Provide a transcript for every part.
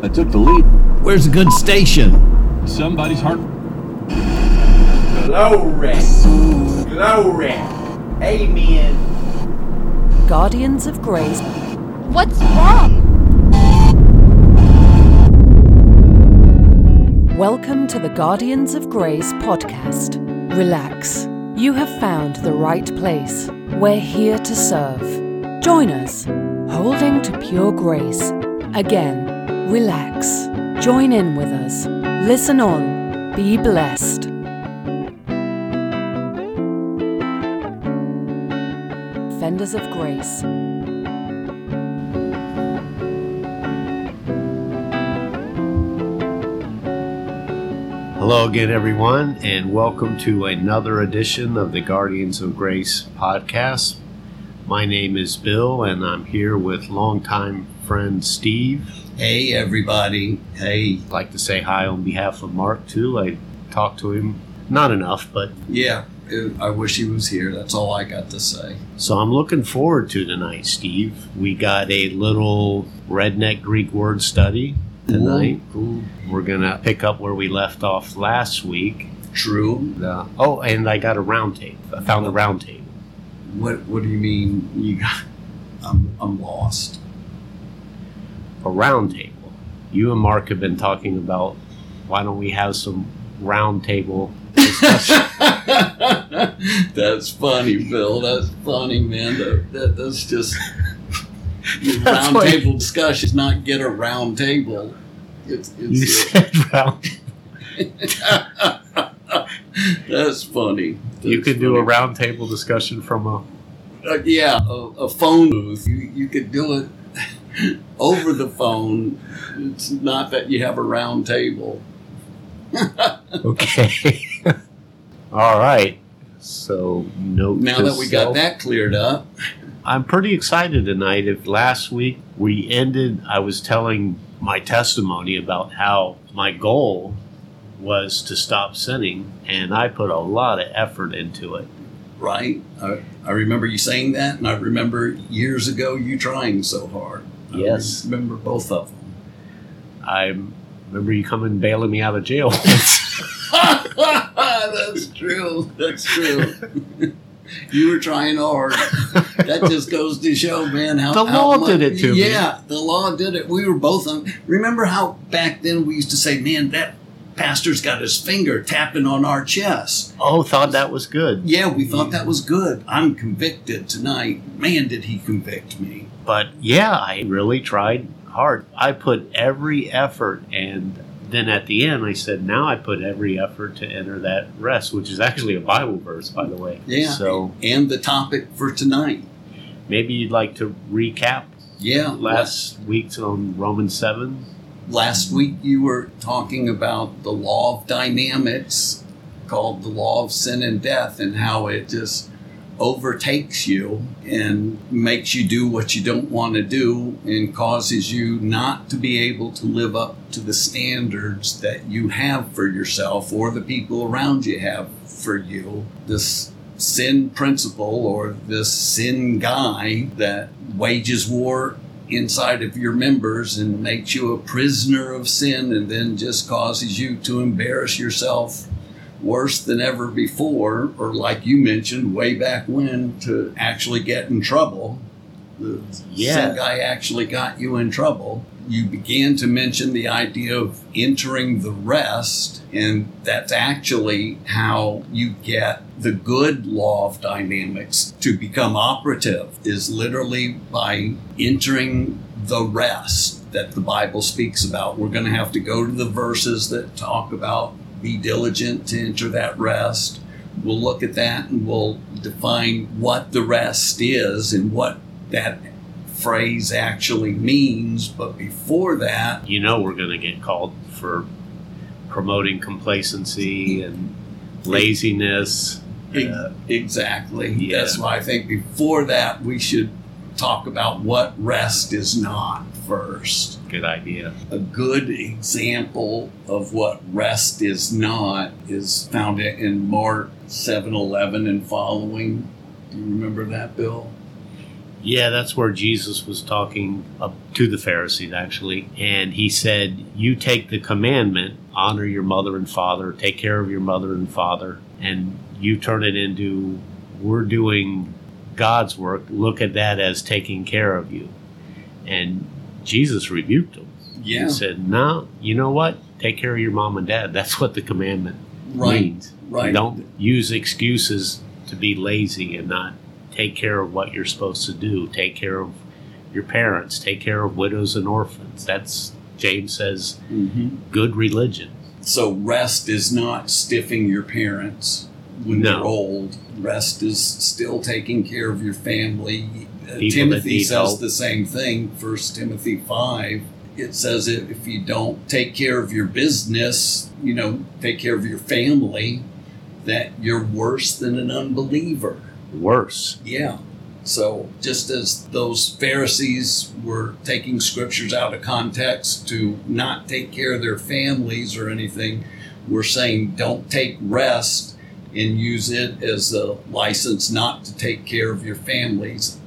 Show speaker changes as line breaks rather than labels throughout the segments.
I took the lead.
Where's a good station?
Somebody's heart.
Glory. Glory. Amen.
Guardians of Grace.
What's wrong?
Welcome to the Guardians of Grace podcast. Relax. You have found the right place. We're here to serve. Join us, holding to pure grace. Again, relax. Join in with us. Listen on. Be blessed. Fenders of Grace.
Hello again, everyone, and welcome to another edition of the Guardians of Grace podcast. My name is Bill, and I'm here with longtime friend Steve.
Hey, everybody. Hey.
I'd like to say hi on behalf of Mark, too. I talked to him, not enough, but
Yeah, I wish he was here. That's all I got to say.
so I'm looking forward to tonight, Steve. We got a little redneck Greek word study tonight.
Ooh,
We're going to pick up where we left off last week.
true.
Uh, oh, and I got a round table. I found a round table.
What What do you mean? You got? I'm I'm lost.
a round table. You and Mark have been talking about why don't we have some round table discussion.
that's funny, Bill. That's funny, man. That, that that's just round table discussions. Not get a round table. It's,
you
it's
said round.
that's funny.
You
That's
could do a
funny.
round table discussion from a.
Uh, yeah, a, a phone booth. You, you could do it over the phone. It's not that you have a round table.
Okay. All right. So note.
Now that we got that cleared up,
I'm pretty excited tonight. If last week we ended, I was telling my testimony about how my goal was to stop sinning, and I put a lot of effort into it.
right? I, I remember you saying that, and I remember years ago you trying so hard.
Yes.
I remember both of them.
I remember you coming bailing me out of jail.
That's true. That's true. you were trying hard. That just goes to show, man, how
The
how
law
much-
did it to me.
Yeah, the law did it. We were both on. Remember how back then we used to say, "Man, that pastor's got his finger tapping on our chest."
oh, thought that was good.
Yeah, we thought that was good. I'm convicted tonight. Man, did he convict me?
But yeah, I really tried hard. I put every effort, and then at the end, I said, now I put every effort to enter that rest, which is actually a Bible verse, by the way.
Yeah.
So
And the topic for tonight.
Maybe you'd like to recap
Yeah,
last week's on Romans 7.
last week you were talking about the law of dynamics called the law of sin and death and how it just overtakes you and makes you do what you don't want to do and causes you not to be able to live up to the standards that you have for yourself or the people around you have for you this sin principle or this sin guy that wages war inside of your members and makes you a prisoner of sin and then just causes you to embarrass yourself worse than ever before, or like you mentioned way back when, to actually get in trouble. The
Yeah.
sin guy actually got you in trouble. You began to mention the idea of entering the rest, and that's actually how you get the good law of dynamics to become operative, is literally by entering the rest that the Bible speaks about. We're going to have to go to the verses that talk about be diligent to enter that rest. We'll look at that and we'll define what the rest is and what that phrase actually means. But before that,
You know, we're going to get called for promoting complacency and laziness. Uh,
exactly.
yeah.
That's why I think before that we should talk about what rest is not first.
Good idea.
A good example of what rest is not is found in Mark 7 11 and following. Do you remember that, Bill?
Yeah, that's where Jesus was talking to the Pharisees, actually. And he said, You take the commandment, honor your mother and father, take care of your mother and father, and you turn it into, we're doing God's work. Look at that as taking care of you. And Jesus rebuked them.
Yeah.
He said, No, you know what? Take care of your mom and dad. That's what the commandment
Right.
means.
Right.
Don't use excuses to be lazy and not take care of what you're supposed to do. Take care of your parents. Take care of widows and orphans. That's James says
hmm
good religion.
So rest is not stiffing your parents when
No.
they're old. Rest is still taking care of your family. Uh, Timothy says
help.
the same thing. First Timothy five. It says if if you don't take care of your business, you know, take care of your family, that you're worse than an unbeliever.
Worse.
Yeah. So just as those Pharisees were taking scriptures out of context to not take care of their families or anything, we're saying don't take rest and use it as a license not to take care of your families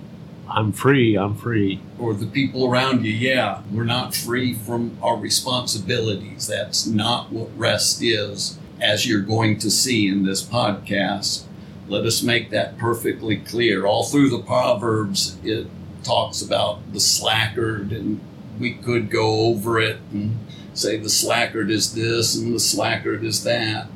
I'm free. I'm free.
or the people around you. Yeah, we're not free from our responsibilities. That's not what rest is, as you're going to see in this podcast. Let us make that perfectly clear. All through the Proverbs, it talks about the slackard, and we could go over it and say the slackard is this and the slackard is that.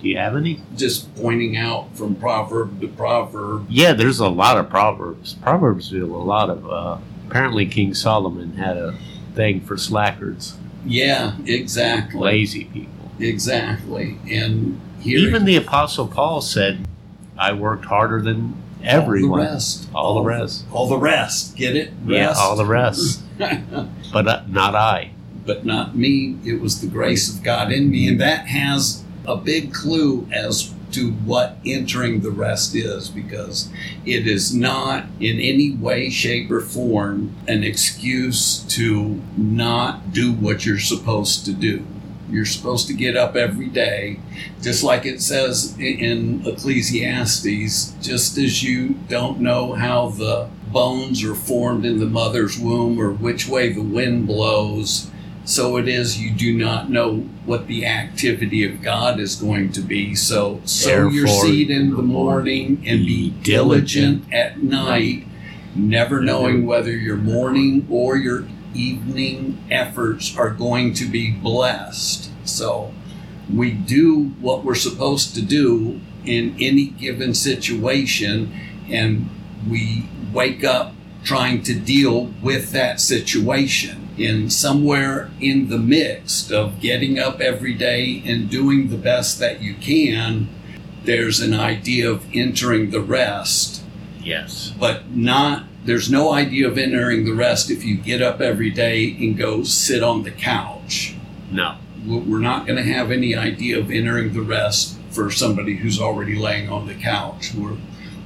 Do you have any?
Just pointing out from proverb to proverb.
Yeah, there's a lot of proverbs. Proverbs do a lot of. Uh, apparently, King Solomon had a thing for slackers,
Yeah, exactly.
lazy people.
Exactly. And here
Even the Apostle Paul said, "I worked harder than everyone."
All the rest.
All the rest.
All the rest. Get it?
Yeah, all the rest, but uh, not I.
but not me. It was the grace of God in me. And that has a big clue as to what entering the rest is because it is not in any way, shape, or form an excuse to not do what you're supposed to do. You're supposed to get up every day, just like it says in Ecclesiastes, just as you don't know how the bones are formed in the mother's womb or which way the wind blows, so it is you do not know what the activity of God is going to be. So sow your seed in the morning and be diligent at night, never knowing whether your morning or your evening efforts are going to be blessed. So we do what we're supposed to do in any given situation and we wake up trying to deal with that situation. And somewhere in the midst of getting up every day and doing the best that you can, there's an idea of entering the rest,
Yes.
but not, there's no idea of entering the rest if you get up every day and go sit on the couch.
No.
We're not going to have any idea of entering the rest for somebody who's already laying on the couch. We're,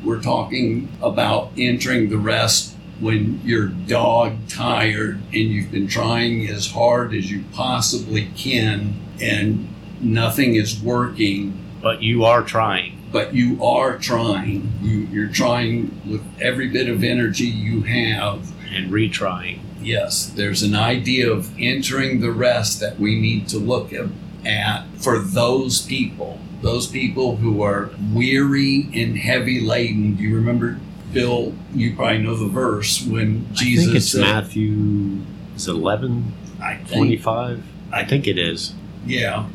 we're talking about entering the rest when you're dog tired and you've been trying as hard as you possibly can and nothing is working,
But you are trying.
But you are trying. You, you're trying with every bit of energy you have.
and retrying.
Yes, there's an idea of entering the rest that we need to look at, at for those people, those people who are weary and heavy laden. Do you remember, Bill? You probably know the verse when Jesus
I think it's
said,
Matthew is it 11,
I think,
25? I think it is.
yeah.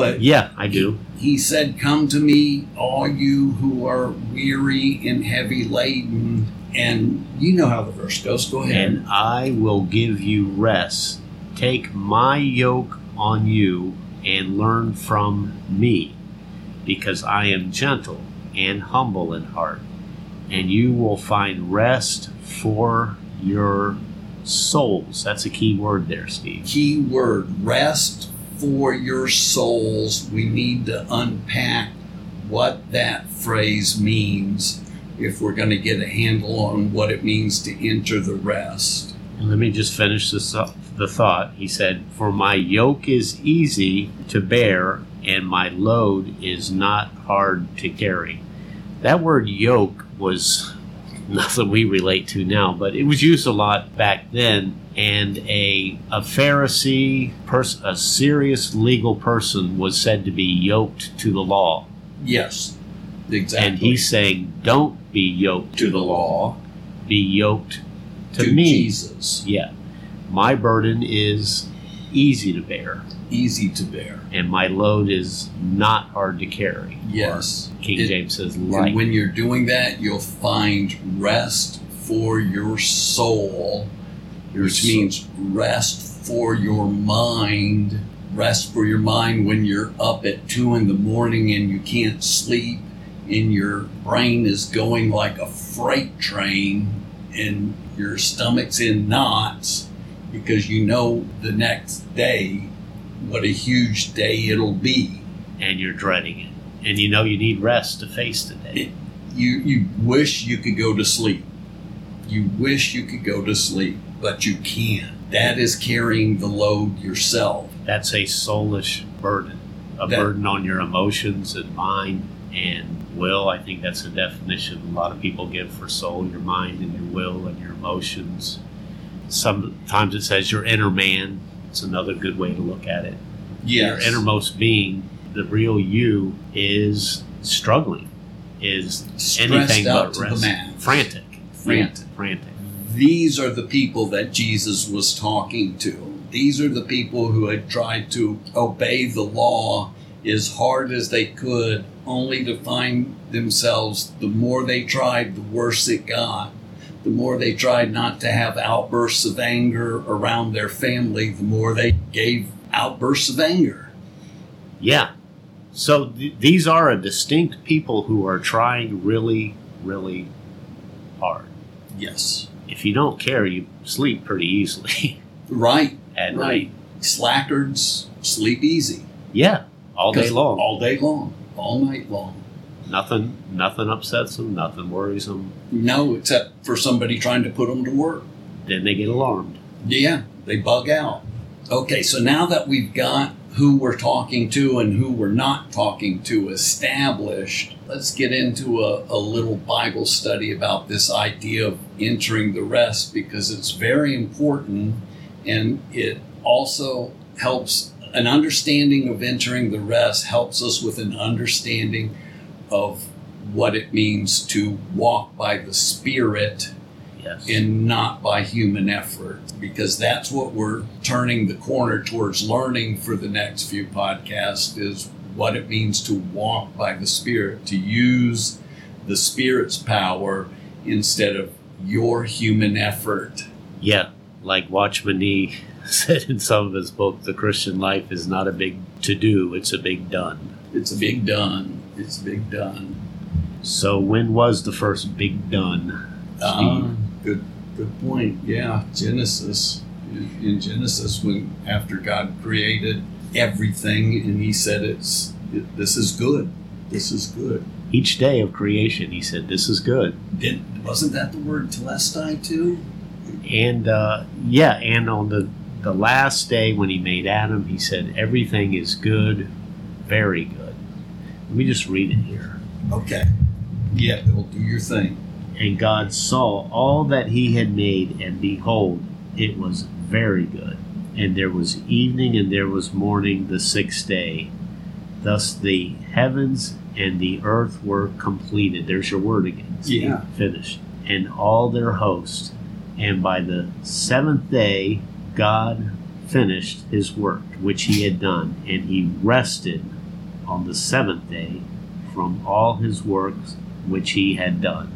But
Yeah, I do.
he said, Come to me, all you who are weary and heavy laden. And you know how the verse goes. Go ahead.
And I will give you rest. Take my yoke on you and learn from me, because I am gentle and humble in heart, and you will find rest for your souls. That's a key word there, Steve.
key word rest for your souls. We need to unpack what that phrase means if we're going to get a handle on what it means to enter the rest.
And let me just finish this up, the thought. He said, For my yoke is easy to bear, and my load is not hard to carry. That word yoke was nothing we relate to now, but it was used a lot back then. And a, a Pharisee, pers- a serious legal person, was said to be yoked to the law.
Yes, exactly.
And he's saying, Don't be yoked to,
to
the
the law,
be yoked to,
to
me.
Jesus,
Yeah. My burden is easy to bear,
easy to bear.
and my load is not hard to carry.
Yes.
King
It-
James says
And when you're doing that, you'll find rest for your soul,
Your
which
soul.
means rest for your mind. Rest for your mind when you're up at two in the morning and you can't sleep, and your brain is going like a freight train, and your stomach's in knots because you know the next day what a huge day it'll be.
and you're dreading it. And you know you need rest to face the day.
you you wish you could go to sleep. You wish you could go to sleep, but you can't. That is carrying the load yourself.
That's a soulish burden, a
That-
burden on your emotions and mind and will. I think that's a definition a lot of people give for soul your mind and your will and your emotions. Sometimes it says your inner man. It's another good way to look at it. your innermost being, the real you, is struggling, is
Stressed
anything
out
but
to the
rest, frantic,
Frantic.
frantic.
These are the people that Jesus was talking to. These are the people who had tried to obey the law as hard as they could, only to find themselves the more they tried, the worse it got. The more they tried not to have outbursts of anger around their family, the more they gave outbursts of anger.
Yeah. So th- these are a distinct people who are trying really, really hard.
Yes.
If you don't care, you sleep pretty easily
Right.
at
Right.
night.
Slackers sleep easy.
Yeah, all day long.
All day long. All night long.
Nothing, nothing upsets them. Nothing worries them.
No, except for somebody trying to put them to work.
Then they get alarmed.
Yeah, they bug out. Okay, so now that we've got who we're talking to and who we're not talking to established, let's get into a, a little Bible study about this idea of entering the rest because it's very important and it also helps an understanding of entering the rest helps us with an understanding of what it means to walk by the Spirit
Yes.
and not by human effort because that's what we're turning the corner towards learning for the next few podcasts is what it means to walk by the spirit to use the spirit's power instead of your human effort
yeah, like Watchman Nee said in some of his books, the Christian life is not a big to do; it's a big done.
it's a big done it's big done
So when was the first big done?
uh, good good point yeah genesis in, in genesis when after god created everything and he said it's it, this is good this is good
Each day of creation, he said, "This is good."
Did, wasn't that the word telestai too?
And uh, yeah, and on the the last day when he made Adam, he said, "Everything is good, very good." Let me just read it here.
Okay. Yeah, it'll do your thing.
And God saw all that he had made, and behold, it was very good. And there was evening and there was morning the sixth day. Thus the heavens and the earth were completed. There's your word again.
Yeah.
Finished. And all their host. And by the seventh day, God finished his work which he had done, and he rested on the seventh day from all his works which he had done.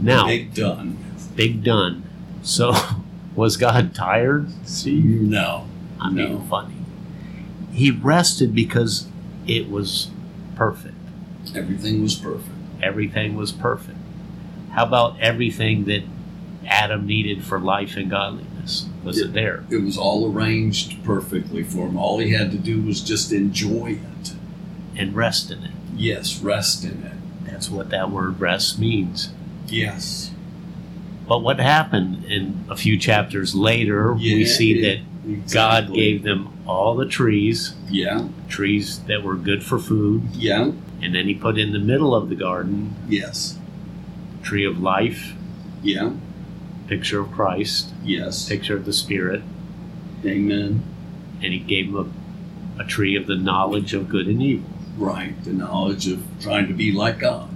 Now,
Big done.
big done. So, was God tired? See,
No.
I
No.
mean, funny. He rested because it was perfect.
Everything was perfect.
Everything was perfect. How about everything that Adam needed for life and godliness? Was it there?
It was all arranged perfectly for him. All he had to do was just enjoy it.
And rest in it.
Yes, rest in it.
That's what that word rest means.
Yes.
But what happened in a few chapters later, we see
it-
that God gave them all the trees,
Yeah.
trees that were good for food,
Yeah.
and then he put in the middle of the garden
Yes.
tree of life,
Yeah.
picture of Christ,
Yes.
picture of the Spirit,
Amen.
and he gave them a, a tree of the knowledge of good and evil,
Right. The knowledge of trying to be like God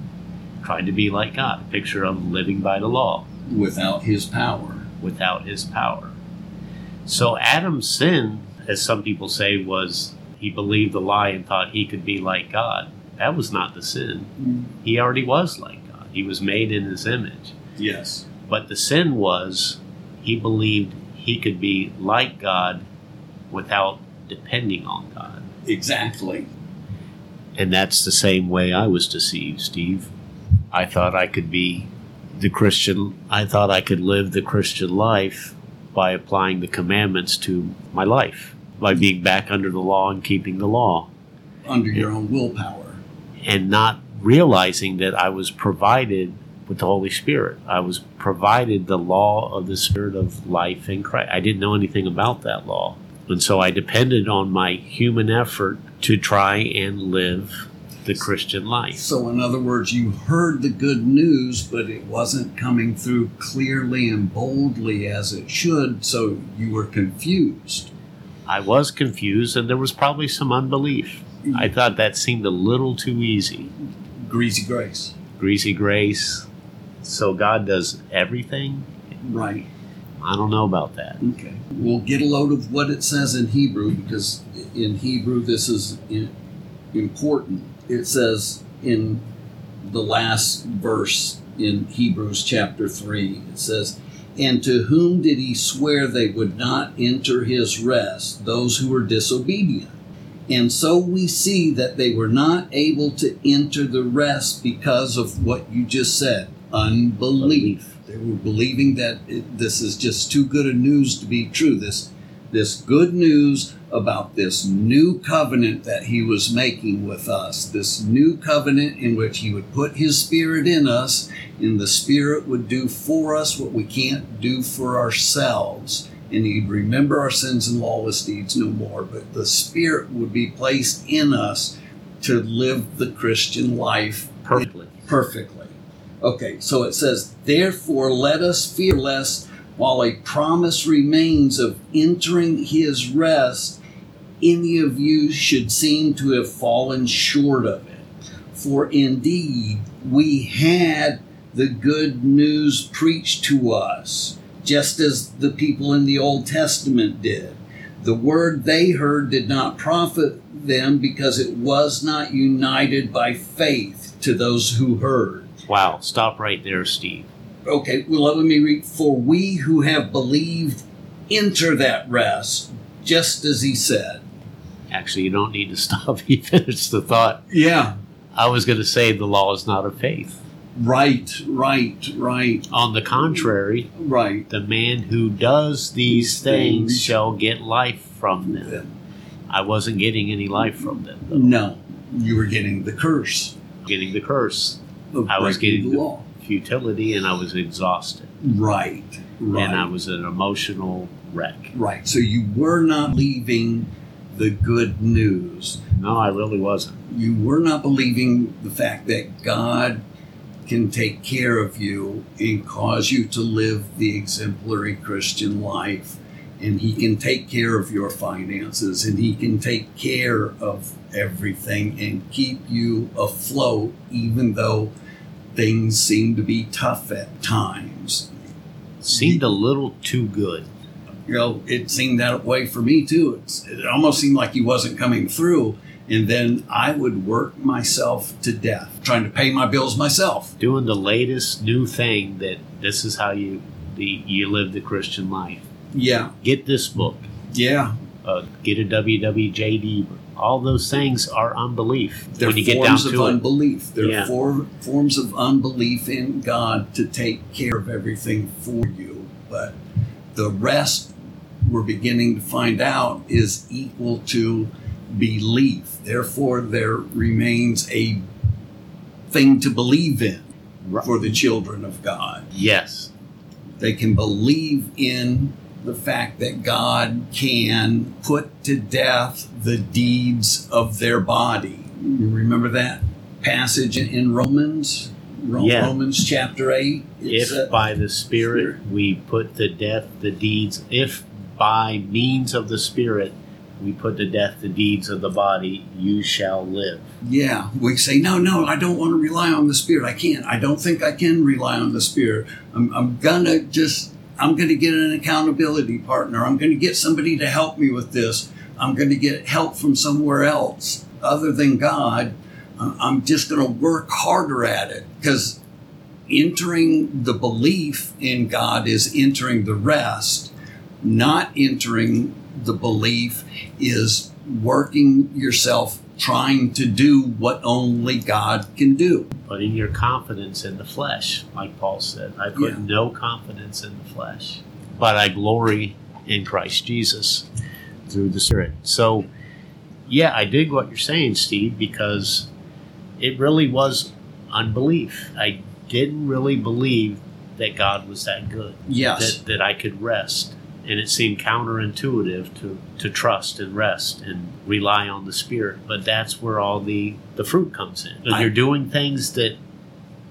trying to be like God, a picture of living by the law
without His power.
without his power. So Adam's sin, as some people say, was he believed the lie and thought he could be like God. That was not the sin. Mm-hmm. He already was like God. He was made in his image.
Yes.
But the sin was he believed he could be like God without depending on God.
Exactly.
And that's the same way I was deceived, Steve. I thought I could be the Christian, I thought I could live the Christian life by applying the commandments to my life, by being back under the law and keeping the law,
Under your own willpower.
and not realizing that I was provided with the Holy Spirit. I was provided the law of the Spirit of life in Christ. I didn't know anything about that law. And so I depended on my human effort to try and live the Christian life.
So, in other words, you heard the good news, but it wasn't coming through clearly and boldly as it should, so you were confused.
I was confused, and there was probably some unbelief. I mm. thought that seemed a little too easy.
Greasy grace.
Greasy grace. So God does everything?
Right.
I don't know about that.
Okay. We'll get a load of what it says in Hebrew because in Hebrew this is important. It says in the last verse in Hebrews chapter 3, it says, And to whom did he swear they would not enter his rest? Those who were disobedient. And so we see that they were not able to enter the rest because of what you just said unbelief. They were believing that it, this is just too good a news to be true. This, this good news about this new covenant that he was making with us, this new covenant in which he would put his spirit in us, and the spirit would do for us what we can't do for ourselves. And he'd remember our sins and lawless deeds no more, but the spirit would be placed in us to live the Christian life
Perfectly.
perfectly. Okay, so it says, Therefore, let us fear lest while a promise remains of entering his rest, any of you should seem to have fallen short of it. For indeed, we had the good news preached to us, just as the people in the Old Testament did. The word they heard did not profit them because it was not united by faith to those who heard.
Wow. Stop right there, Steve.
Okay, well, let me read. For we who have believed enter that rest, just as he said.
Actually, you don't need to stop. He finished the thought.
Yeah.
I was going to say the law is not of faith.
Right, right, right,
On the contrary,
right.
the man who does these things shall get life from them. I wasn't getting any life from them, though.
No, you were getting the curse
Getting the curse,
of
I was getting
the- law.
Futility, and I was exhausted.
Right, right.
And I was an emotional wreck.
Right. So you were not leaving the good news.
No, I really wasn't.
You were not believing the fact that God can take care of you and cause you to live the exemplary Christian life. And He can take care of your finances and He can take care of everything and keep you afloat, even though things seemed to be tough at times.
Seemed a little too good.
you know, it seemed that way for me too. It's, it almost seemed like he wasn't coming through. And then I would work myself to death, trying to pay my bills myself.
Doing the latest new thing that this is how you the you live the Christian life.
Yeah,
Get this book.
yeah.
Uh, get a WWJD. All those things are unbelief.
They're
when you get down
forms of
to it,
unbelief. They're
Yeah.
for, forms of unbelief in God to take care of everything for you. But the rest we're beginning to find out is equal to belief. Therefore, there remains a thing to believe in
Right.
for the children of God.
Yes.
They can believe in the fact that God can put to death the deeds of their body. You remember that passage in Romans? Ro-
Yeah.
Romans chapter 8?
If
uh,
by the Spirit we put to death the deeds, if by means of the Spirit we put to death the deeds of the body, you shall live.
Yeah, we say, no, no, I don't want to rely on the Spirit. I can't. I don't think I can rely on the Spirit. I'm, I'm gonna just, I'm gonna get an accountability partner. I'm gonna get somebody to help me with this. I'm gonna get help from somewhere else other than God. I'm just gonna work harder at it because entering the belief in God is entering the rest. Not entering the belief is working yourself trying to do what only God can do.
Putting your confidence in the flesh, like Paul said. I put
Yeah.
no confidence in the flesh, but I glory in Christ Jesus through the Spirit. So, yeah, I dig what you're saying, Steve, because it really was unbelief. I didn't really believe that God was that good.
Yes.
that, that I could rest. And it seemed counterintuitive to, to trust and rest and rely on the Spirit. But that's where all the, the fruit comes in.
I-
you're doing things that,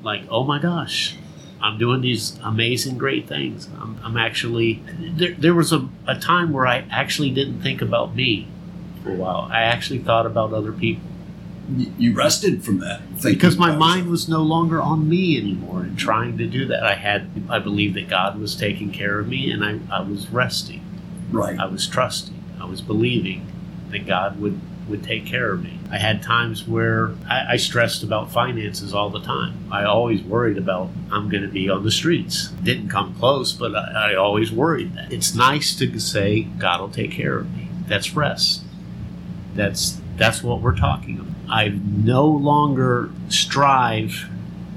like, oh my gosh, I'm doing these amazing, great things. I'm, I'm actually, there, there was a, a time where I actually didn't think about me for a while. I actually thought about other people
You rested from that.
because my mind was no longer on me anymore and trying to do that. I had i believed that god was taking care of me and i, I was resting.
Right.
i was trusting. I was believing that god would would take care of me. I had times where i, I stressed about finances all the time. I always worried about i'm going to be on the streets. Didn't come close but I, I always worried that. It's nice to say god will take care of me. That's rest. That's that's what we're talking about. I no longer strive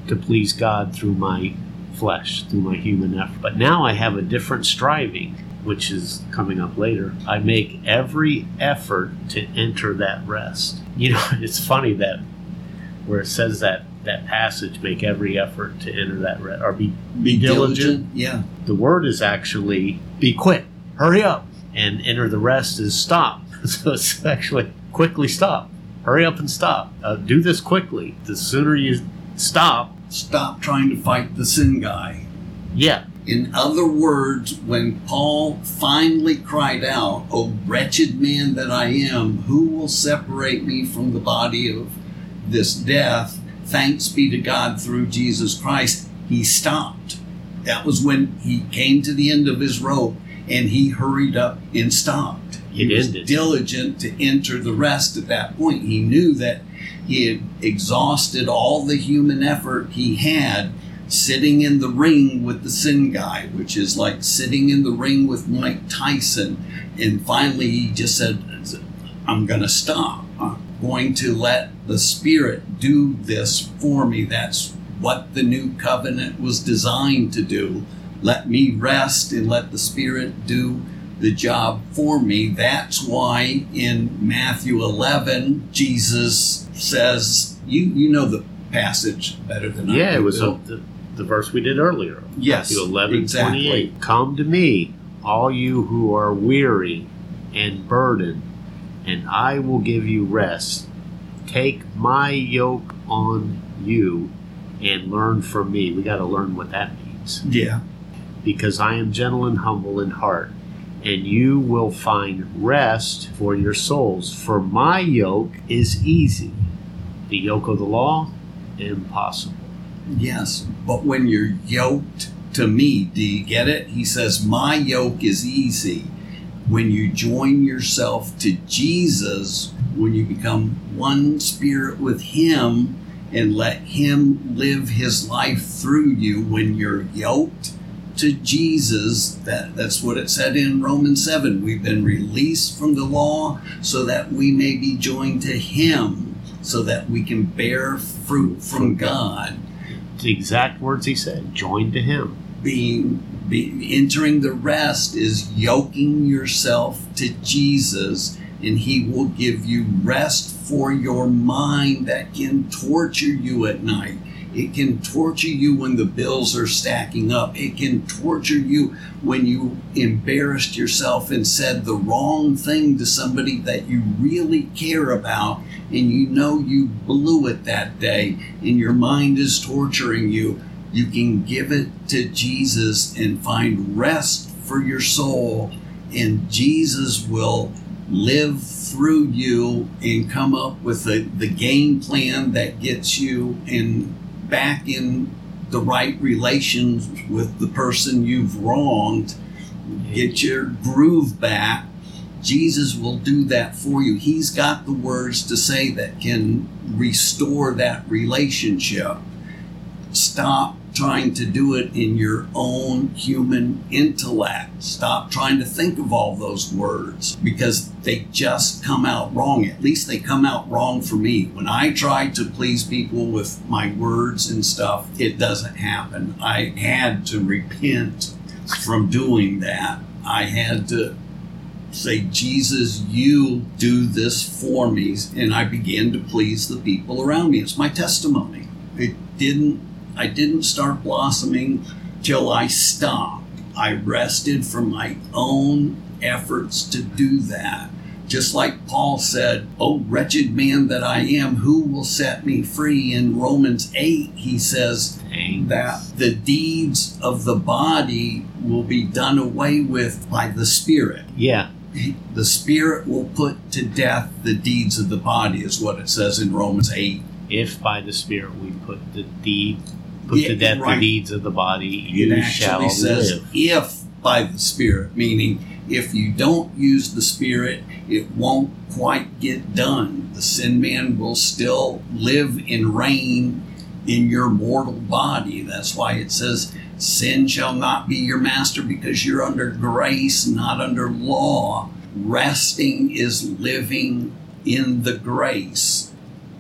to please God through my flesh, through my human effort. But now I have a different striving, which is coming up later. I make every effort to enter that rest. You know, it's funny that where it says that that passage, make every effort to enter that rest, or be
Be
diligent.
Yeah.
the word is actually be quick, hurry up, and enter the rest is stop. So it's actually quickly stop, hurry up and stop. Uh, do this quickly. The sooner you stop,
Stop trying to fight the sin guy.
yeah,
In other words, when Paul finally cried out, O wretched man that I am, who will separate me from the body of this death? Thanks be to God through Jesus Christ. He stopped. That was when he came to the end of his rope and he hurried up and stopped.
It
he was
ended.
diligent to enter the rest at that point. He knew that he had exhausted all the human effort he had sitting in the ring with the sin guy, which is like sitting in the ring with Mike Tyson. And finally, he just said, I'm going to stop. I'm going to let the Spirit do this for me. That's what the new covenant was designed to do. Let me rest and let the Spirit do the job for me. That's why in Matthew 11, Jesus says, you, you know the passage better than I
yeah. It was a, the, the verse we did earlier.
Yes,
Matthew 11,
exactly.
28. Come to me, all you who are weary and burdened, and I will give you rest. Take my yoke on you and learn from me. We got to learn what that means.
Yeah.
because I am gentle and humble in heart, and you will find rest for your souls. For my yoke is easy, the yoke of the law, impossible.
Yes, but when you're yoked to me, do you get it? He says, My yoke is easy. When you join yourself to Jesus, when you become one spirit with Him and let Him live His life through you, when you're yoked to Jesus, that, that's what it said in Romans 7. We've been released from the law so that we may be joined to Him, so that we can bear fruit from God
The exact words he said joined to him.
being be, entering the rest is yoking yourself to Jesus and He will give you rest for your mind that can torture you at night. It can torture you when the bills are stacking up. It can torture you when you embarrassed yourself and said the wrong thing to somebody that you really care about and you know you blew it that day and your mind is torturing you. You can give it to Jesus and find rest for your soul, and Jesus will live through you and come up with the, the game plan that gets you in back in the right relations with the person you've wronged, get your groove back. Jesus will do that for you. He's got the words to say that can restore that relationship. Stop trying to do it in your own human intellect. Stop trying to think of all those words because they just come out wrong. At least they come out wrong for me. When I try to please people with my words and stuff, it doesn't happen. I had to repent from doing that. I had to say, Jesus, you do this for me. And I began to please the people around me. It's my testimony. It didn't I didn't start blossoming till I stopped. I rested from my own efforts to do that. Just like Paul said, Oh, wretched man that I am, who will set me free? In Romans 8, he says
Thanks.
that the deeds of the body will be done away with by the Spirit.
Yeah,
The Spirit will put to death the deeds of the body, is what it says in Romans 8.
if by the Spirit we put the deed, put
Yeah,
to death
right.
the deeds of the body,
it
you
actually
shall
says
live.
if by the spirit meaning if you don't use the spirit it won't quite get done the sin man will still live and reign in your mortal body that's why it says sin shall not be your master because you're under grace not under law resting is living in the grace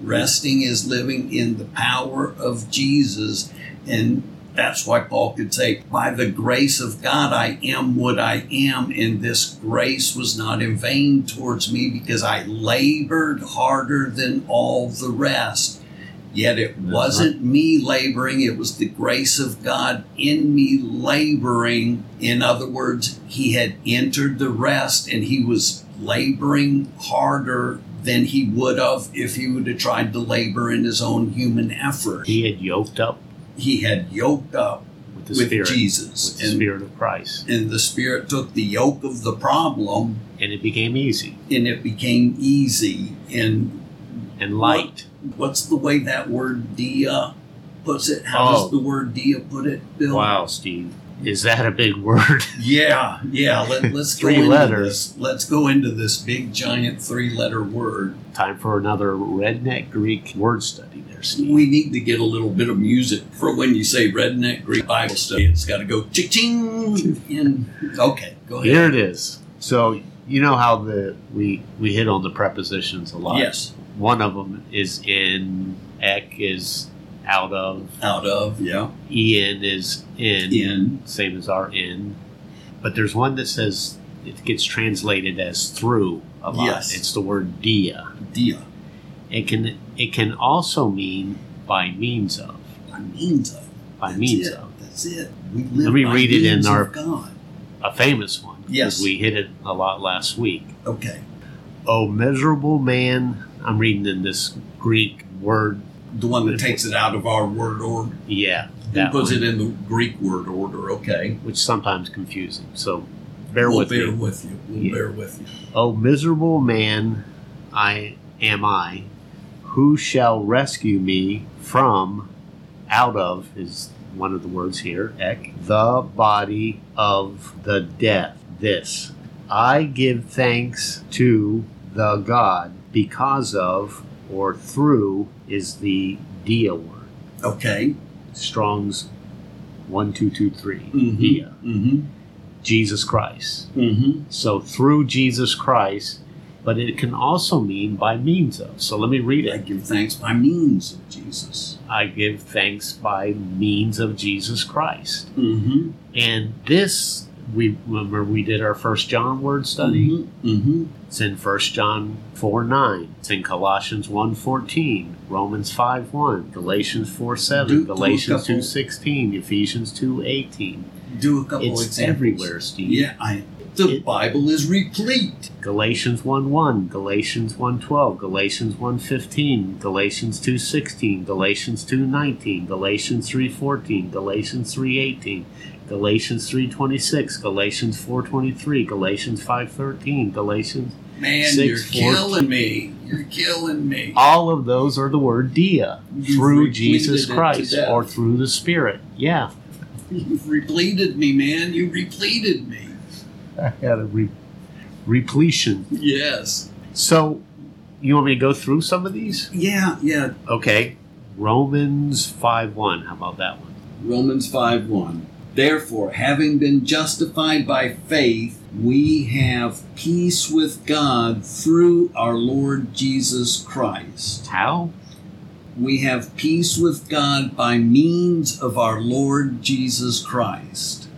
resting is living in the power of jesus and that's why Paul could say, By the grace of God, I am what I am, and this grace was not in vain towards me because I labored harder than all the rest. Yet it wasn't me laboring, it was the grace of God in me laboring. In other words, he had entered the rest and he was laboring harder than he would have if he would have tried to labor in his own human effort
He had yoked up
he had yoked up
with the
with
Spirit,
Jesus,
with the
and,
Spirit of Christ,
and the Spirit took the yoke of the problem,
and it became easy
and it became easy. And
and light.
what's the way that word dia puts it? How
Oh.
does the word dia put it, Bill?
Wow, Steve, is that a big word?
Yeah, yeah. Let, us go
Three
into
letters.
this. Let's go into this big giant three-letter word.
Time for another redneck Greek word study, there, Steve.
We need to get a little bit of music for when you say redneck Greek Bible study. It's got to go ching. And okay, go ahead.
Here it is. So you know how the we we hit on the prepositions a lot.
Yes,
One of them is in. Ek is out of.
out of yeah.
En is in.
In
Same as our in. But there's one that says it gets translated as through a lot.
Yes.
It's the word dia.
dia.
It can it can also mean by means of.
By means of.
By
That's
means
it.
of.
That's it. We live
Let me
by
read it in our-
God.
A famous one.
Yes.
We hit it a lot last week.
Okay.
Oh miserable man. I'm reading in this Greek word.
The one that takes it out of our word order
Yeah.
and puts
one,
it in the Greek word order. Okay.
which sometimes confusing. So bear
we'll
with
bear
me.
with you. We'll
Yeah.
bear with you.
Oh miserable man, I am I. Who shall rescue me from, out of, is one of the words here, ek, the body of the death. This. I give thanks to the God because of, or through, is the dia word.
Okay.
Strong's 1223.
Mhm.
Dia.
Mm-hmm.
Jesus Christ.
Mm-hmm.
So through Jesus Christ, but it can also mean by means of. So let me read it.
I give thanks by means of Jesus.
I give thanks by means of Jesus Christ.
Mm-hmm.
And this we remember we did our first John word study. It's in 1 John 4 9. It's in Colossians 1 14, Romans 5 1, Galatians 4 7,
Do-
Galatians
couple-
2 16, Ephesians 2 18.
Do a couple
It's
examples.
everywhere, Steve.
Yeah, I. The
It-
Bible is replete.
Galatians 1 1, Galatians 1 12, Galatians 1 15, Galatians 2 16, Galatians 2 19, Galatians 3 14, Galatians 3 18, Galatians 3 26, Galatians 4 23, Galatians 5 13, Galatians.
Man,
Six,
you're killing me. You're killing me.
All of those are the word dia
You've
through Jesus Christ or through the Spirit. Yeah.
You've repleted me, man. You repleted me.
I had a re- repletion.
Yes.
So, you want me to go through some of these?
Yeah, yeah.
Okay. Romans 5 1. How about that one?
Romans 5 1. Therefore, having been justified by faith, we have peace with God through our Lord Jesus Christ.
How?
We have peace with God by means of our Lord Jesus Christ.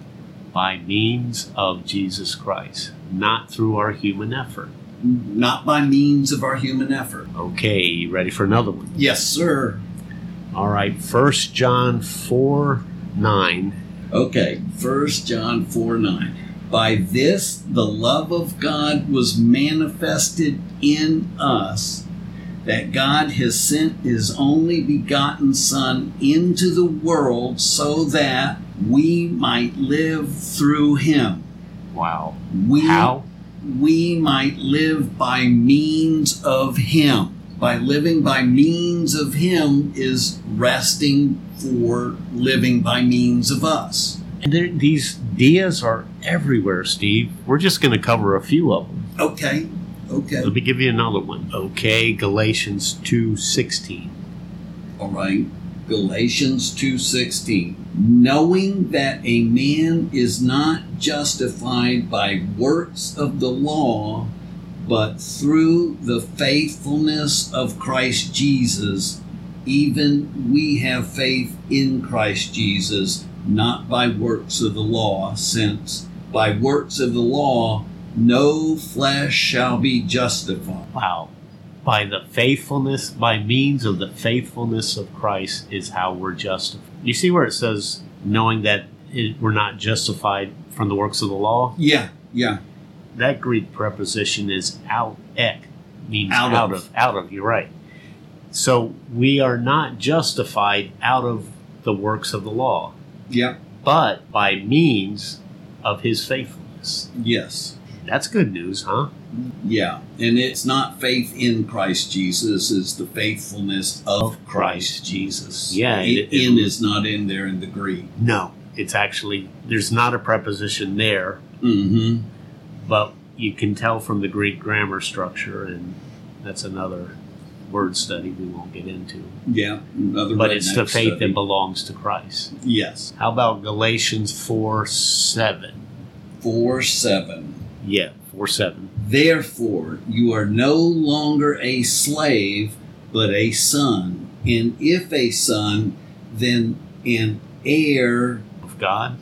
By means of Jesus Christ, not through our human effort.
Not by means of our human effort.
Okay, you ready for another one?
Yes, sir.
All right, 1 John 4 9.
Okay, 1 John 4 9. By this the love of God was manifested in us, that God has sent his only begotten Son into the world so that we might live through him.
Wow.
We,
How?
we might live by means of him. By living by means of him is resting for living by means of us.
And there, these dias are everywhere, Steve. We're just going to cover a few of them.
Okay. Okay.
Let me give you another one. Okay, Galatians 2 16.
All right. Galatians 2:16 knowing that a man is not justified by works of the law but through the faithfulness of Christ Jesus even we have faith in Christ Jesus not by works of the law since by works of the law no flesh shall be justified
Wow. By the faithfulness, by means of the faithfulness of Christ, is how we're justified. You see where it says, knowing that it, we're not justified from the works of the law?
yeah yeah
That Greek preposition is out ek, means
Out
out,
of.
of. Out of, you're right. So we are not justified out of the works of the law,
yeah
but by means of his faithfulness.
yes
That's good news, huh?
Yeah, and it's not faith in Christ Jesus; it's the faithfulness of Christ
Christ
Jesus.
Yeah, it- it-
in is not in there in the Greek.
No, it's actually, there's not a preposition there,
Mm-hmm.
but you can tell from the Greek grammar structure, and that's another word study we won't get into.
Yeah.
But it's the faith
study.
that belongs to Christ.
Yes,
How about Galatians 4 7?
four seven.
Yeah, 4 7.
Therefore, you are no longer a slave, but a son, and if a son, then an heir
Of God?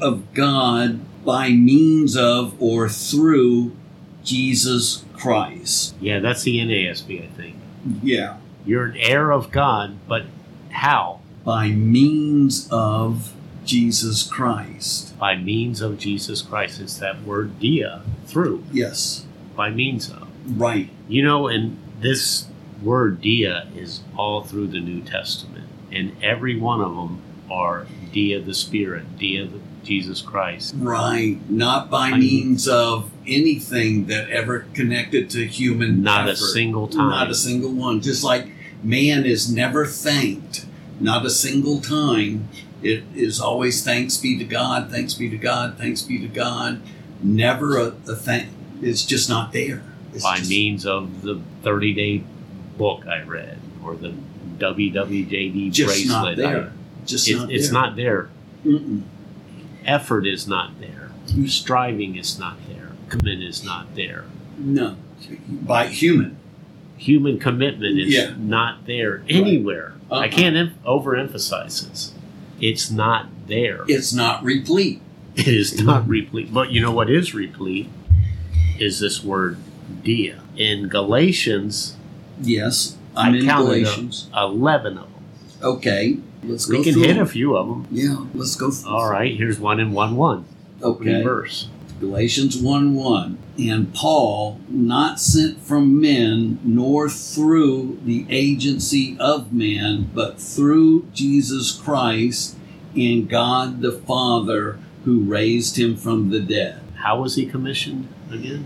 of God by means of or through Jesus Christ.
Yeah, that's the NASB, I think.
Yeah.
You're an heir of God, but how?
By means of Jesus Christ.
By means of Jesus Christ. It's that word dia, through,
Yes.
by means of.
Right.
You know, and this word dia is all through the New Testament, and every one of them are dia the Spirit, dia the Jesus Christ.
Right. Not by
I-
means of anything that ever connected to human
Not a single time.
Not a single one. Just like man is never thanked. Not a single time. It is always thanks be to God, thanks be to God, thanks be to God. Never a, a thank. It's just not there. It's
by
just-
means of the 30 day book I read or the WWJD
just not
bracelet.
there. Just
I, it-
not
it's not there.
Mm-mm.
Effort is not there. Striving is not there. Commitment is not there.
No. By human.
Human commitment is
Yeah.
not there anywhere. I
Uh-uh.
can't em- overemphasize this. It's not there.
It's not replete.
It is not replete. But you know what is replete? Is this word dia. In Galatians,
Yes, I'm
I
in Galatians.
11 of them.
Okay, let's go
We can hit
them.
a few of them.
Yeah, let's go. Through.
All right, here's one in 1 1.
Okay.
verse.
Galatians 1 1. And Paul, not sent from men, nor through the agency of man, but through Jesus Christ and God the Father, who raised him from the dead,
How was he commissioned again?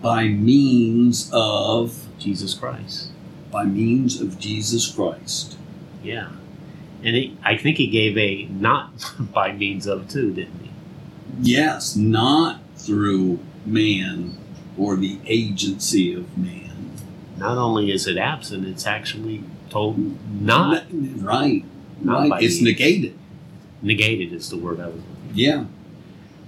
by means of
Jesus Christ.
by means of Jesus Christ.
Yeah. And he, I think he gave a not by means of too, didn't he?
Yes, not through man or the agency of man.
Not only is it absent, it's actually told not
right.
Not
right. It's
means.
negated.
negated is the word I was
Yeah.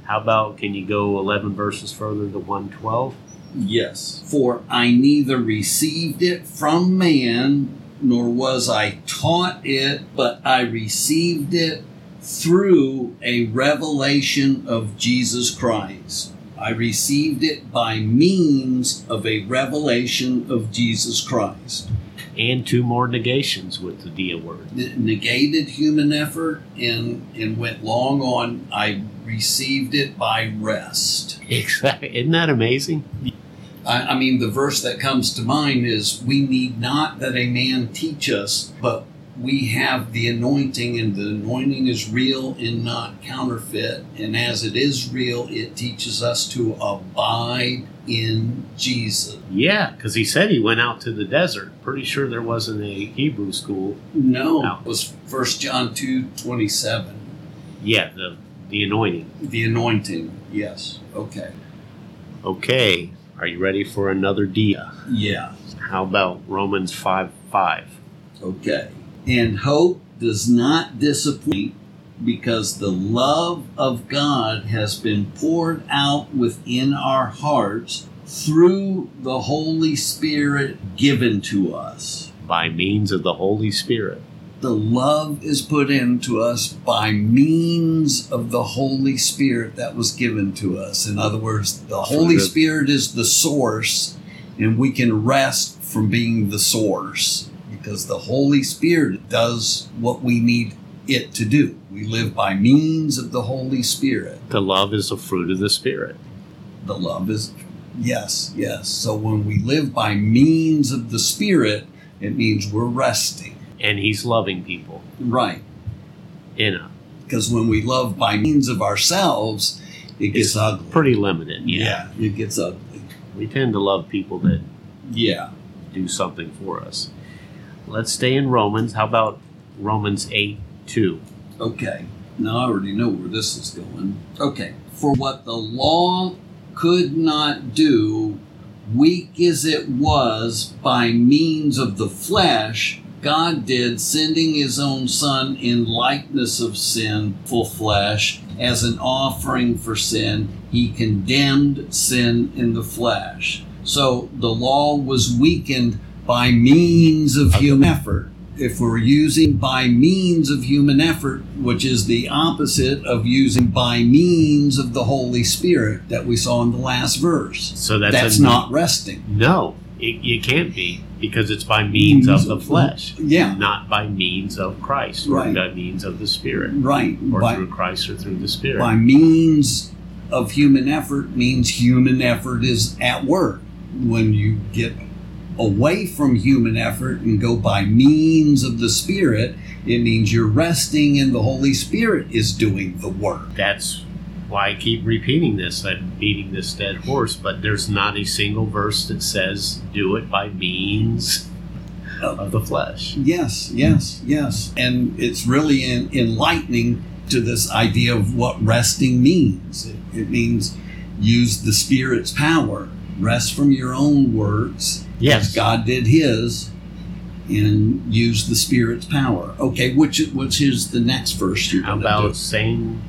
How about can you go 11 verses further to 112?
Yes. For I neither received it from man, nor was I taught it, but I received it through a revelation of Jesus Christ. I received it by means of a revelation of Jesus Christ.
And two more negations with the dia word.
Negated human effort and, and went long on, I received it by rest.
Exactly. Isn't that amazing?
I, I mean, the verse that comes to mind is, We need not that a man teach us, but we have the anointing, and the anointing is real and not counterfeit. And as it is real, it teaches us to abide in Jesus.
Yeah, because he said he went out to the desert. Pretty sure there wasn't a Hebrew school.
No,
No.
it was 1 John two twenty seven.
Yeah, the the anointing.
The anointing, yes. Okay.
Okay, are you ready for another dia?
Yeah.
How about Romans 5 5?
Okay. And hope does not disappoint because the love of God has been poured out within our hearts through the Holy Spirit given to us.
By means of the Holy Spirit.
The love is put into us by means of the Holy Spirit that was given to us. In other words, the Holy
the-
Spirit is the source, and we can rest from being the source because the Holy Spirit does what we need it to do. We live by means of the Holy Spirit.
The love is a fruit of the Spirit.
The love is, yes, yes. So when we live by means of the Spirit, it means we're resting.
And He's loving people
Right.
in a
Because when we love by means of ourselves, it gets
It's
ugly.
pretty limited. Yeah.
it gets ugly.
We tend to love people that
Yeah.
do something for us. Let's stay in Romans. How about Romans 8 2?
Okay. Now I already know where this is going. Okay. For what the law could not do, weak as it was by means of the flesh, God did, sending his own Son in likeness of sinful flesh as an offering for sin. He condemned sin in the flesh. So the law was weakened by means of human effort. If we're using by means of human effort, which is the opposite of using by means of the Holy Spirit that we saw in the last verse,
So that's,
that's
a-
not resting.
No, it, it can't be because it's by means of the flesh,
Yeah,
not by means of Christ or
Right.
by means of the Spirit
right.
or
By,
through Christ or through the Spirit.
by means of human effort means human effort is at work. When you get away from human effort and go by means of the Spirit, it means you're resting and the Holy Spirit is doing the work.
That's why I keep repeating this. I'm beating this dead horse, but there's not a single verse that says do it by means of the flesh.
Yes, yes, yes. And it's really en- enlightening to this idea of what resting means. It, it means use the Spirit's power, rest from your own works.
Yes.
God did His, and use the Spirit's power. Okay, which which is the next verse you're
How about
to
same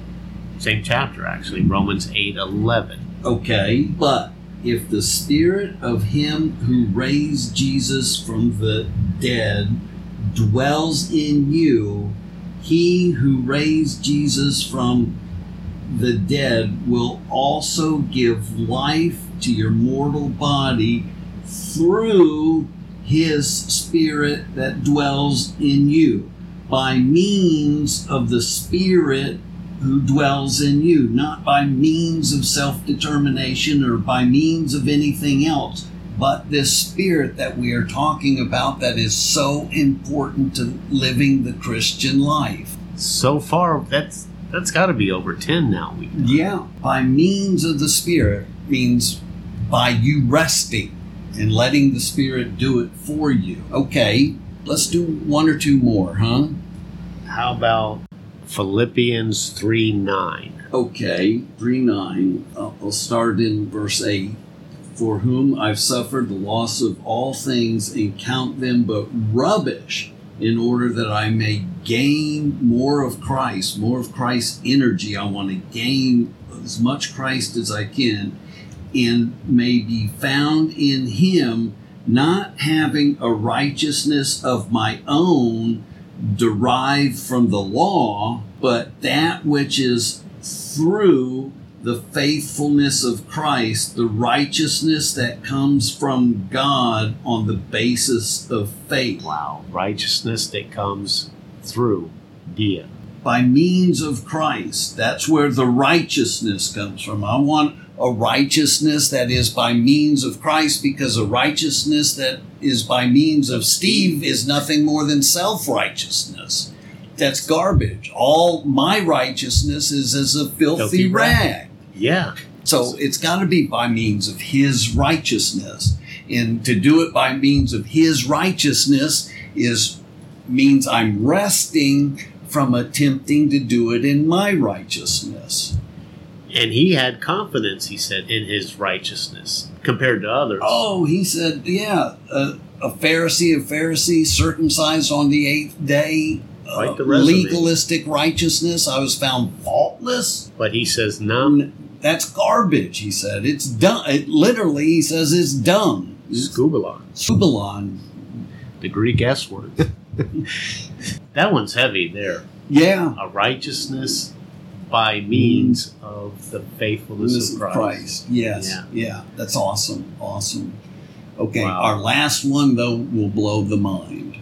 same chapter actually, Romans eight eleven.
Okay, but if the Spirit of Him who raised Jesus from the dead dwells in you, He who raised Jesus from the dead will also give life to your mortal body through his spirit that dwells in you by means of the spirit who dwells in you not by means of self-determination or by means of anything else but this spirit that we are talking about that is so important to living the Christian life
So far, that's that's got to be over ten now. We
Yeah, by means of the Spirit means by you resting and letting the Spirit do it for you. Okay, let's do one or two more, huh?
How about Philippians three nine?
Okay, 3 9. Uh, I'll start in verse 8. For whom I've suffered the loss of all things and count them but rubbish in order that I may gain more of Christ, more of Christ's energy. I want to gain as much Christ as I can and may be found in Him, not having a righteousness of my own derived from the law, but that which is through the faithfulness of Christ, the righteousness that comes from God on the basis of faith.
Wow, righteousness that comes through Dia.
By means of Christ, that's where the righteousness comes from. I want a righteousness that is by means of Christ because a righteousness that is by means of Steve is nothing more than self righteousness. That's garbage. All my righteousness is as a filthy,
Filthy rag.
rag.
Yeah,
So it's got to be by means of his righteousness. And to do it by means of his righteousness is means I'm resting from attempting to do it in my righteousness.
And he had confidence. He said in his righteousness compared to others.
Oh, he said, yeah, a, a Pharisee of Pharisees, circumcised on the eighth day, uh,
Quite the resume.
legalistic righteousness. I was found faultless.
But he says no.
That's garbage, he said. It's dumb. It, literally, he says it's dumb.
Skubalon,
Subalon.
the Greek S word. that one's heavy there.
Yeah.
A righteousness by means of the faithfulness of
is
Christ.
Yes.
Yeah.
Yeah. That's awesome. Awesome. Okay.
Wow.
Our last one, though, will blow the mind.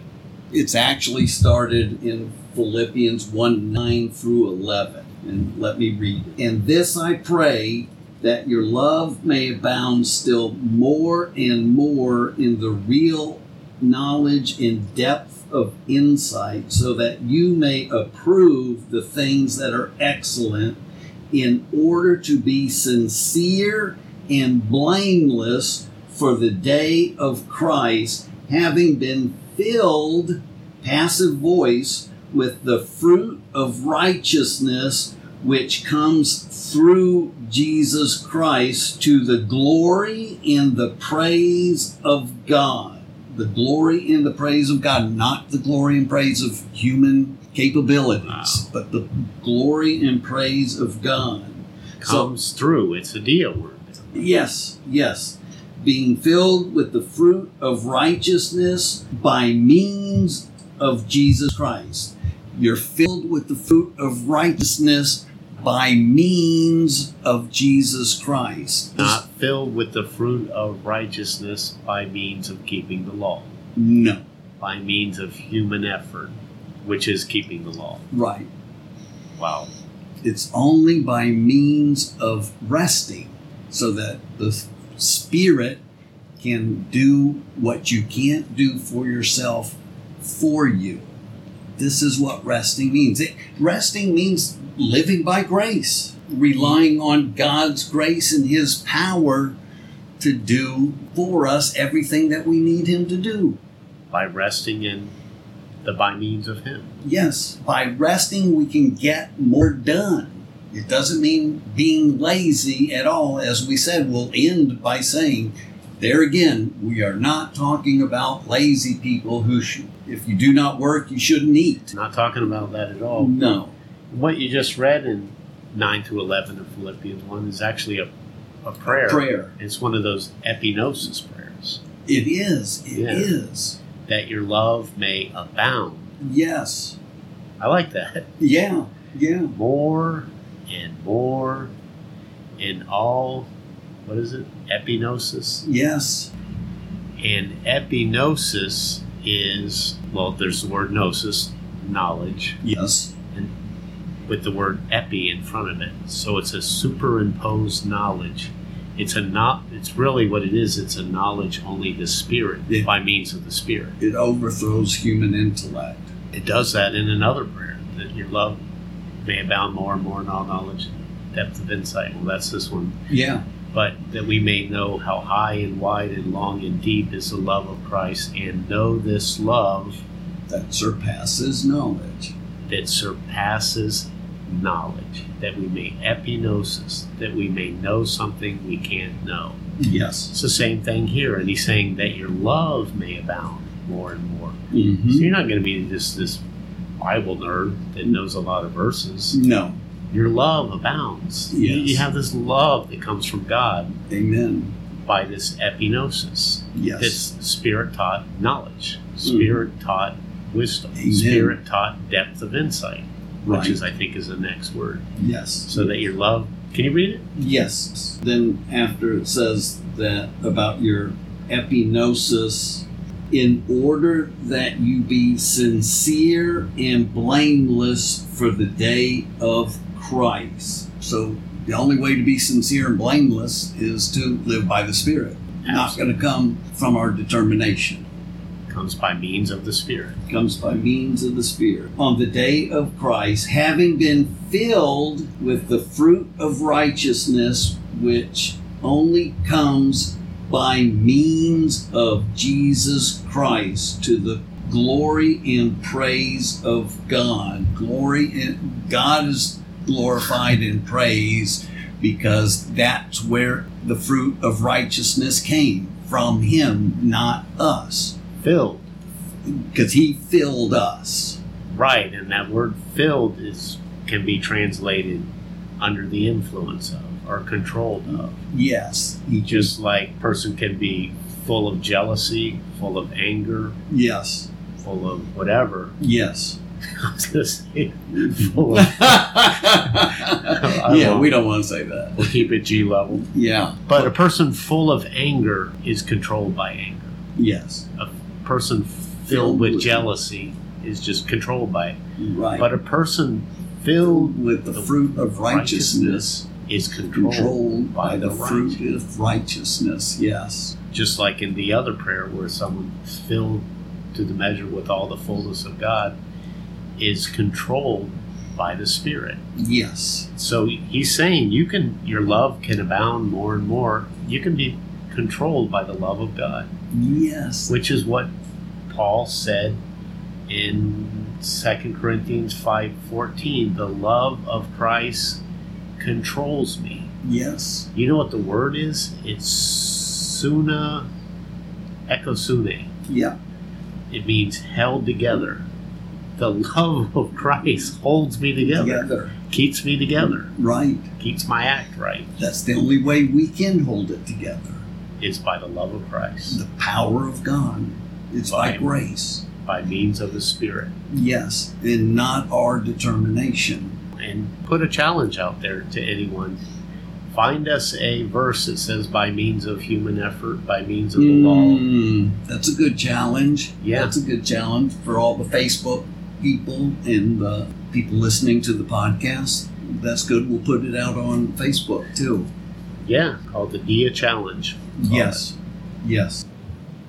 It's actually started in Philippians 1 9 through 11. And let me read it. And this I pray that your love may abound still more and more in the real knowledge and depth of insight, so that you may approve the things that are excellent in order to be sincere and blameless for the day of Christ, having been filled, passive voice, with the fruit of righteousness which comes through Jesus Christ to the glory and the praise of God. The glory and the praise of God, not the glory and praise of human capabilities, but the glory and praise of God.
Comes through. It's a dia word.
Yes, yes. Being filled with the fruit of righteousness by means of Jesus Christ. You're filled with the fruit of righteousness by means of Jesus Christ.
Not filled with the fruit of righteousness by means of keeping the law,
No.
by means of human effort, which is keeping the law.
Right.
Wow.
It's only by means of resting so that the Spirit can do what you can't do for yourself for you. This is what resting means. It, resting means living by grace, relying on God's grace and His power to do for us everything that we need Him to do.
By resting in the by means of Him.
Yes, by resting, we can get more done. It doesn't mean being lazy at all. As we said, we'll end by saying, there again, we are not talking about lazy people who, should, if you do not work, you shouldn't eat.
Not talking about that at all.
No.
What you just read in 9 through 11 of Philippians 1 is actually a, a prayer.
Prayer.
It's one of those epignosis prayers.
It is. It is.
Yeah. That your love may abound.
Yes.
I like that.
Yeah. Yeah.
More and more in all, what is it? Epignosis?
Yes.
And epignosis is, well, there's the word gnosis, knowledge,
Yes.
And with the word epi in front of it. So it's a superimposed knowledge. It's a not. It's really what it is. It's a knowledge only the spirit
Yeah.
by means of the spirit.
It overthrows human intellect.
It does that in another prayer that your love may abound more and more in all knowledge, depth of insight. Well, that's this one.
Yeah.
But that we may know how high and wide and long and deep is the love of Christ, and know this love
That surpasses knowledge.
that surpasses knowledge, that we may epignosis, that we may know something we can't know.
Yes.
It's the same thing here, and he's saying that your love may abound more and more.
Mm-hmm.
So you're not going to be just this Bible nerd that knows a lot of verses.
No.
Your love abounds. You-
Yes.
You have this love that comes from God
Amen.
by this epignosis.
Yes.
It's spirit taught knowledge, mm-hmm. spirit taught wisdom,
Amen.
spirit taught depth of insight,
right.
which is, I think, is the next word.
yes.
So that your love. Can you read it?
Yes. Then after it says that about your epignosis, in order that you be sincere and blameless for the day of Christ. So the only way to be sincere and blameless is to live by the Spirit. Not going to come from our determination.
Comes by means of the Spirit.
comes by means of the Spirit. On the day of Christ, having been filled with the fruit of righteousness, which only comes by means of Jesus Christ to the glory and praise of God. Glory and God is glorified and praised because that's where the fruit of righteousness came from him, not us
Filled.
because he filled us.
Right, and that word filled is can be translated under the influence of or controlled of.
Yes, he just
Just like person can be full of jealousy, full of anger,
yes,
full of whatever.
yes.
I was gonna say full of
yeah, we don't want to say that.
we'll keep it G level.
Yeah,
But a person full of anger is controlled by anger.
yes,
A person filled with jealousy is just controlled by it.
right.
But a person filled
with the fruit of righteousness,
is controlled,
controlled by the fruit
righteous.
of righteousness. Yes,
Just like in the other prayer where someone filled to the measure with all the fullness of God is controlled by the Spirit.
yes,
So he's saying you can your love can abound more and more. You can be controlled by the love of God,
yes,
which is what Paul said in 2 Corinthians 5:14, the love of Christ controls me.
yes,
You know what the word is? It's suna ekosune.
yeah,
It means held together. The love of Christ holds me together,
together.
keeps me together,
Right.
keeps my act right.
That's the only way we can hold it together.
Is by the love of Christ,
The power of God. It's by
Right.
grace.
by means of the Spirit.
Yes, and not our determination.
And put a challenge out there to anyone. Find us a verse that says by means of human effort, by means of the law.
Mm, that's a good challenge.
Yeah.
That's a good challenge for all the Facebook people and the people listening to the podcast. That's good. We'll put it out on Facebook too.
Yeah, called the Dia Challenge.
Yes. Yes.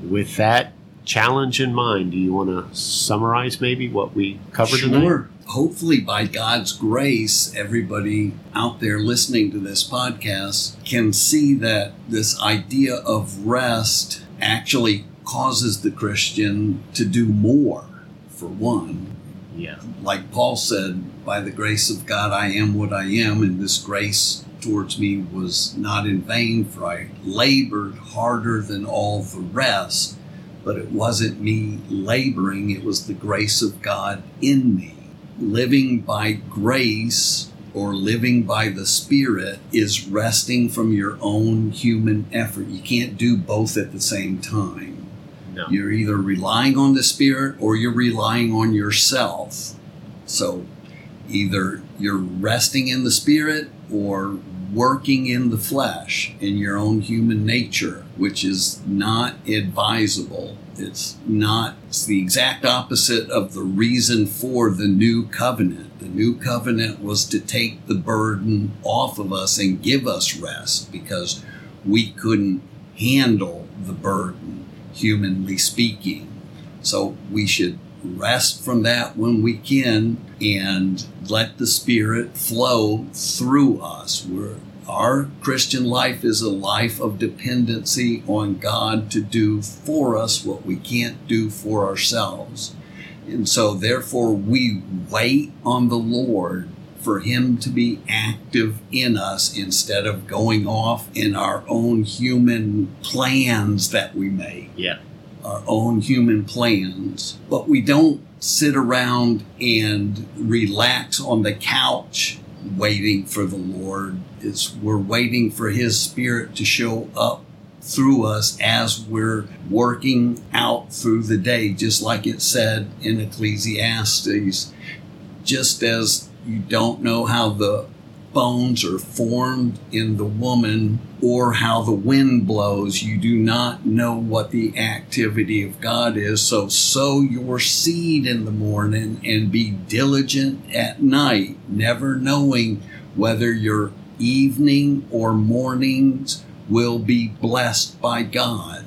With that challenge in mind, do you want to summarize maybe what we covered tonight?
Sure. Hopefully, by God's grace, everybody out there listening to this podcast can see that this idea of rest actually causes the Christian to do more, for one.
Yeah.
Like Paul said, by the grace of God, I am what I am, and this grace towards me was not in vain, for I labored harder than all the rest. But it wasn't me laboring, it was the grace of God in me. Living by grace or living by the Spirit is resting from your own human effort. You can't do both at the same time.
No.
You're either relying on the Spirit or you're relying on yourself. So either you're resting in the spirit or working in the flesh in your own human nature, which is not advisable. It's not, it's the exact opposite of the reason for the new covenant. The new covenant was to take the burden off of us and give us rest because we couldn't handle the burden, humanly speaking. So we should rest from that when we can and let the Spirit flow through us. We're, our Christian life is a life of dependency on God to do for us what we can't do for ourselves. And so, therefore, we wait on the Lord for Him to be active in us instead of going off in our own human plans that we make
Yeah.
our own human plans, but we don't sit around and relax on the couch waiting for the Lord. It's we're waiting for his spirit to show up through us as we're working out through the day, just like it said in Ecclesiastes. Just as you don't know how the bones are formed in the woman or how the wind blows. You do not know what the activity of God is. So sow your seed in the morning and be diligent at night, never knowing whether your evening or mornings will be blessed by God.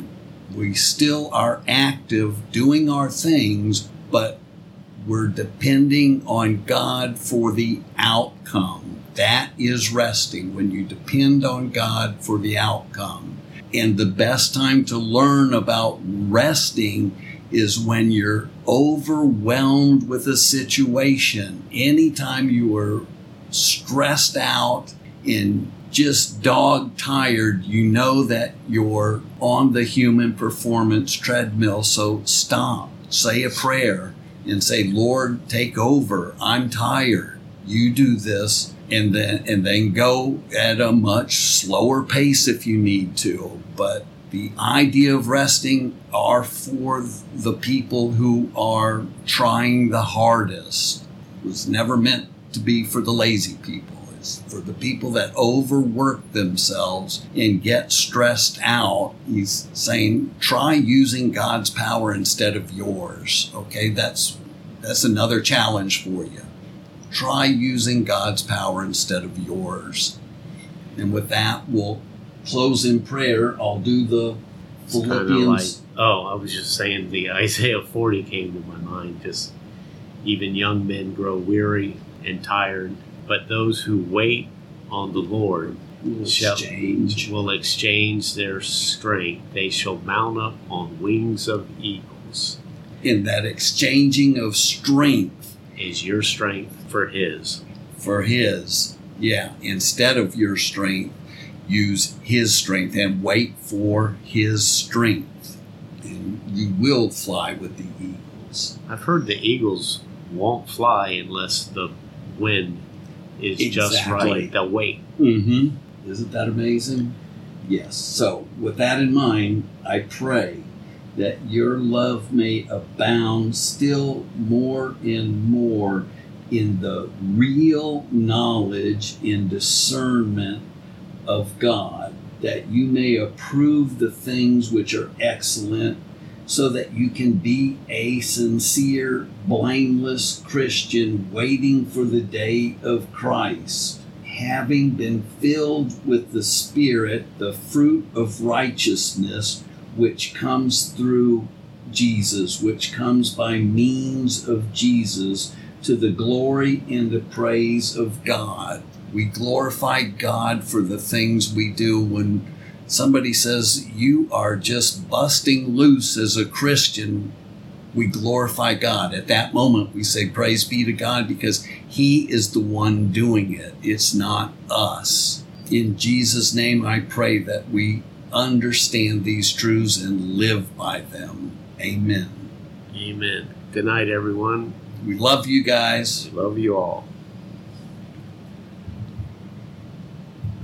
We still are active doing our things, but we're depending on God for the outcome. That is resting when you depend on God for the outcome. And the best time to learn about resting is when you're overwhelmed with a situation. Anytime you are stressed out and just dog tired, you know that you're on the human performance treadmill. So stop, say a prayer, and say, Lord, take over. I'm tired. You do this. And then, and then go at a much slower pace if you need to. But the idea of resting are for the people who are trying the hardest. It was never meant to be for the lazy people. It's for the people that overwork themselves and get stressed out. He's saying, try using God's power instead of yours. Okay, that's that's another challenge for you. Try using God's power instead of yours. And with that, we'll close in prayer. I'll do the
of like,
Philippians.
oh, I was just saying the Isaiah 40 came to my mind. Just even young men grow weary and tired, but those who wait on the Lord
We'll
shall-
exchange.
will exchange their strength. They shall mount up on wings of eagles.
In that exchanging of strength
Is your strength for His?
for his. Yeah, instead of your strength, use his strength and wait for his strength. And you will fly with the eagles.
I've heard the eagles won't fly unless the wind is just right. They'll wait.
Mm-hmm. Isn't that amazing? Yes. So, with that in mind, I pray that your love may abound still more and more in the real knowledge and discernment of God, that you may approve the things which are excellent, so that you can be a sincere, blameless Christian waiting for the day of Christ having been filled with the Spirit, the fruit of righteousness, which comes through Jesus, which comes by means of Jesus, to the glory and the praise of God. We glorify God for the things we do when somebody says, You are just busting loose as a Christian we glorify God. At that moment, we say, Praise be to God, because He is the one doing it. It's not us. In Jesus' name, I pray that we understand these truths and live by them. Amen.
Amen. Good night, everyone.
We love you guys.
Love you all.